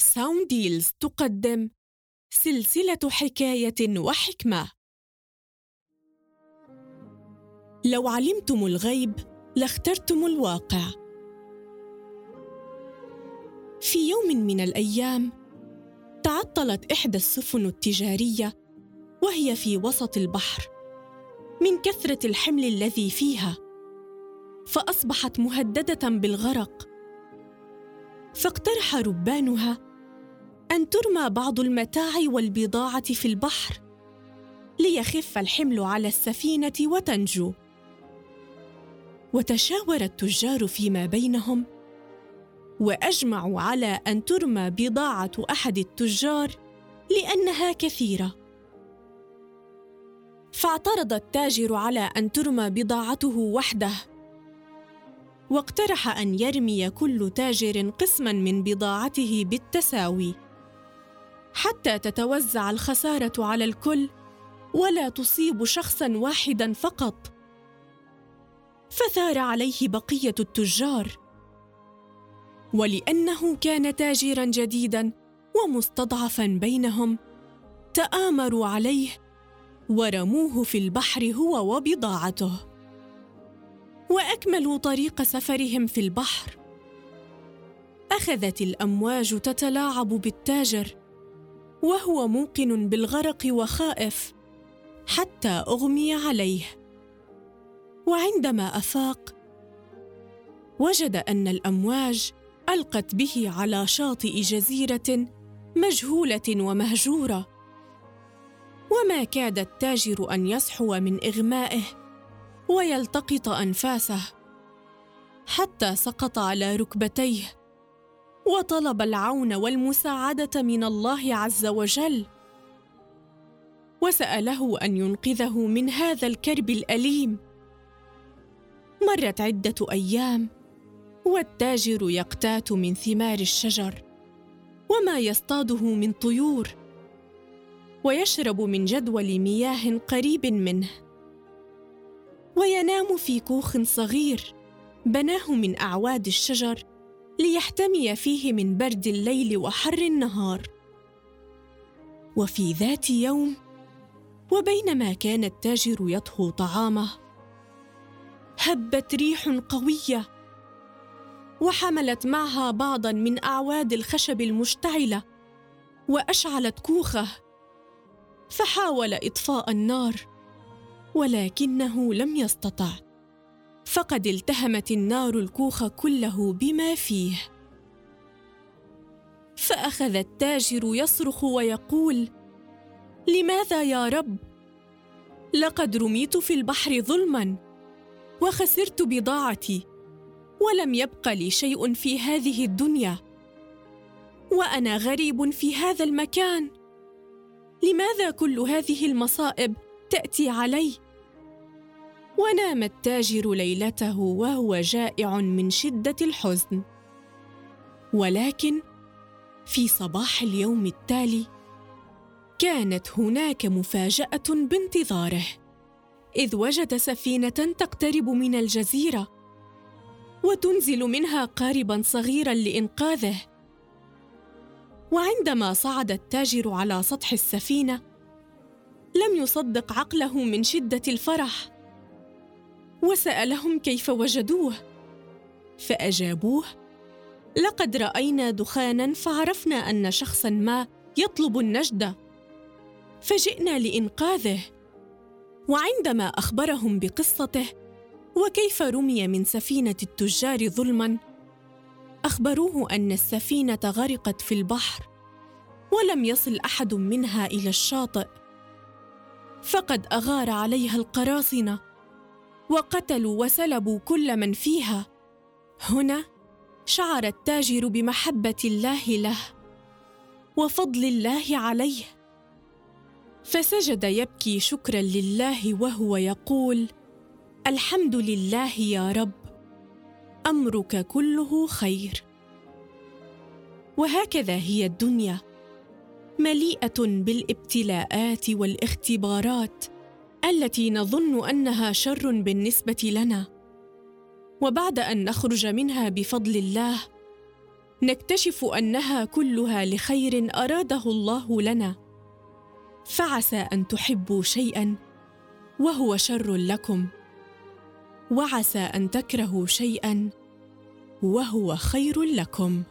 Sound Deals تقدم سلسلة حكاية وحكمة. لو علمتم الغيب لاخترتم الواقع. في يوم من الأيام تعطلت إحدى السفن التجارية وهي في وسط البحر من كثرة الحمل الذي فيها، فأصبحت مهددة بالغرق. فاقترح ربانها أن ترمى بعض المتاع والبضاعة في البحر ليخف الحمل على السفينة وتنجو. وتشاور التجار فيما بينهم وأجمعوا على أن ترمى بضاعة أحد التجار لأنها كثيرة. فاعترض التاجر على أن ترمى بضاعته وحده. واقترح أن يرمي كل تاجر قسما من بضاعته بالتساوي. حتى تتوزع الخسارة على الكل ولا تصيب شخصا واحدا فقط. فثار عليه بقية التجار. ولأنه كان تاجرا جديدا ومستضعفا بينهم تآمروا عليه ورموه في البحر هو وبضاعته. وأكملوا طريق سفرهم في البحر. أخذت الأمواج تتلاعب بالتاجر وهو موقن بالغرق وخائف حتى أغمي عليه. وعندما أفاق وجد أن الأمواج ألقت به على شاطئ جزيرة مجهولة ومهجورة. وما كاد التاجر أن يصحو من إغمائه ويلتقط أنفاسه حتى سقط على ركبتيه. وطلب العون والمساعدة من الله عز وجل. وسأله أن ينقذه من هذا الكرب الأليم. مرت عدة أيام والتاجر يقتات من ثمار الشجر وما يصطاده من طيور ويشرب من جدول مياه قريب منه. وينام في كوخ صغير بناه من أعواد الشجر ليحتمي فيه من برد الليل وحر النهار. وفي ذات يوم وبينما كان التاجر يطهو طعامه هبت ريح قوية وحملت معها بعضا من أعواد الخشب المشتعلة وأشعلت كوخه فحاول إطفاء النار ولكنه لم يستطع. فقد التهمت النار الكوخ كله بما فيه. فأخذ التاجر يصرخ ويقول لماذا يا رب؟ لقد رميت في البحر ظلما وخسرت بضاعتي ولم يبق لي شيء في هذه الدنيا. وأنا غريب في هذا المكان. لماذا كل هذه المصائب تأتي علي؟ ونام التاجر ليلته وهو جائع من شدة الحزن. ولكن في صباح اليوم التالي كانت هناك مفاجأة بانتظاره إذ وجد سفينة تقترب من الجزيرة وتنزل منها قاربا صغيرا لإنقاذه. وعندما صعد التاجر على سطح السفينة لم يصدق عقله من شدة الفرح. وسألهم كيف وجدوه. فأجابوه لقد رأينا دخانا فعرفنا أن شخصا ما يطلب النجده فجئنا لإنقاذه. وعندما أخبرهم بقصته وكيف رمي من سفينة التجار ظلما أخبروه أن السفينة غرقت في البحر ولم يصل أحد منها إلى الشاطئ. فقد أغار عليها القراصنة وقتلوا وسلبوا كل من فيها. هنا شعر التاجر بمحبة الله له وفضل الله عليه. فسجد يبكي شكرا لله وهو يقول الحمد لله يا رب أمرك كله خير. وهكذا هي الدنيا مليئة بالابتلاءات والاختبارات. التي نظن أنها شر بالنسبة لنا. وبعد أن نخرج منها بفضل الله نكتشف أنها كلها لخير أراده الله لنا. فعسى أن تحبوا شيئا وهو شر لكم. وعسى أن تكرهوا شيئا وهو خير لكم.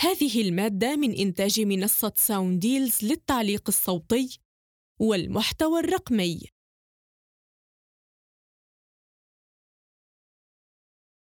هذه المادة من إنتاج منصة Sound Deals للتعليق الصوتي والمحتوى الرقمي.